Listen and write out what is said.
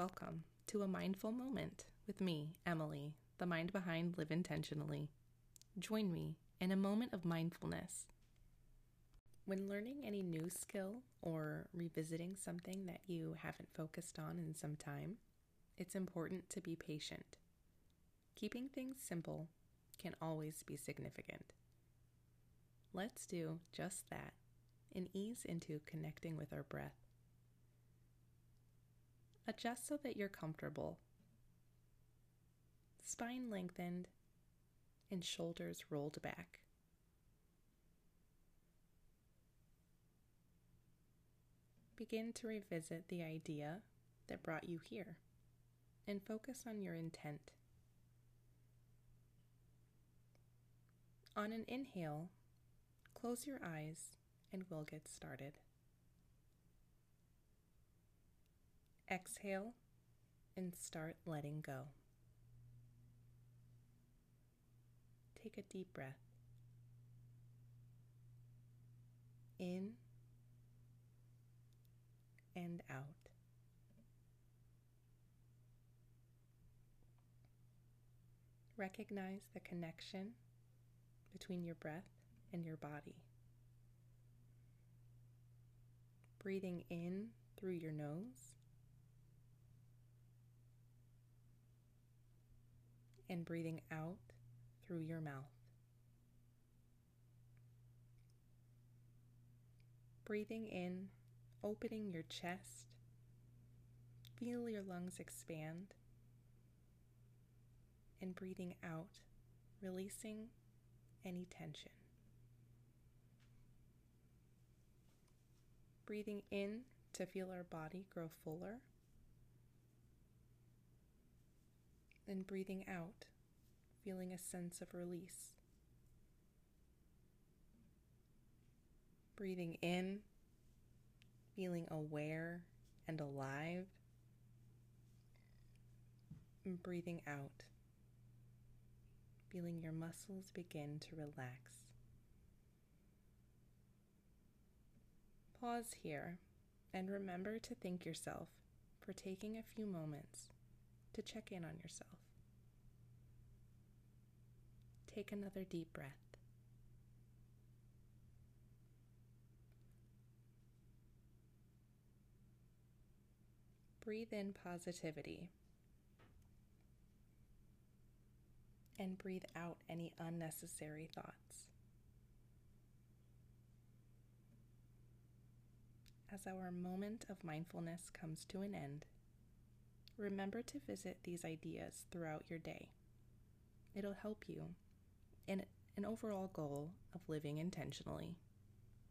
welcome to a mindful moment with me, Emily, the mind behind Live Intentionally. Join me in a moment of mindfulness. When learning any new skill or revisiting something that you haven't focused on in some time, it's important to be patient. Keeping things simple can always be significant. Let's do just that and ease into connecting with our breath. Adjust so that you're comfortable. Spine lengthened and shoulders rolled back. Begin to revisit the idea that brought you here and focus on your intent. On an inhale, close your eyes and we'll get started. Exhale and start letting go. Take a deep breath. In and out. Recognize the connection between your breath and your body. Breathing in through your nose and breathing out through your mouth. Breathing in, opening your chest. Feel your lungs expand. And breathing out, releasing any tension. Breathing in to feel our body grow fuller and breathing out, feeling a sense of release. Breathing in, feeling aware and alive. And breathing out, feeling your muscles begin to relax. Pause here and remember to thank yourself for taking a few moments to check in on yourself. Take another deep breath. Breathe in positivity and breathe out any unnecessary thoughts. As our moment of mindfulness comes to an end, remember to visit these ideas throughout your day. It'll help you in an overall goal of living intentionally.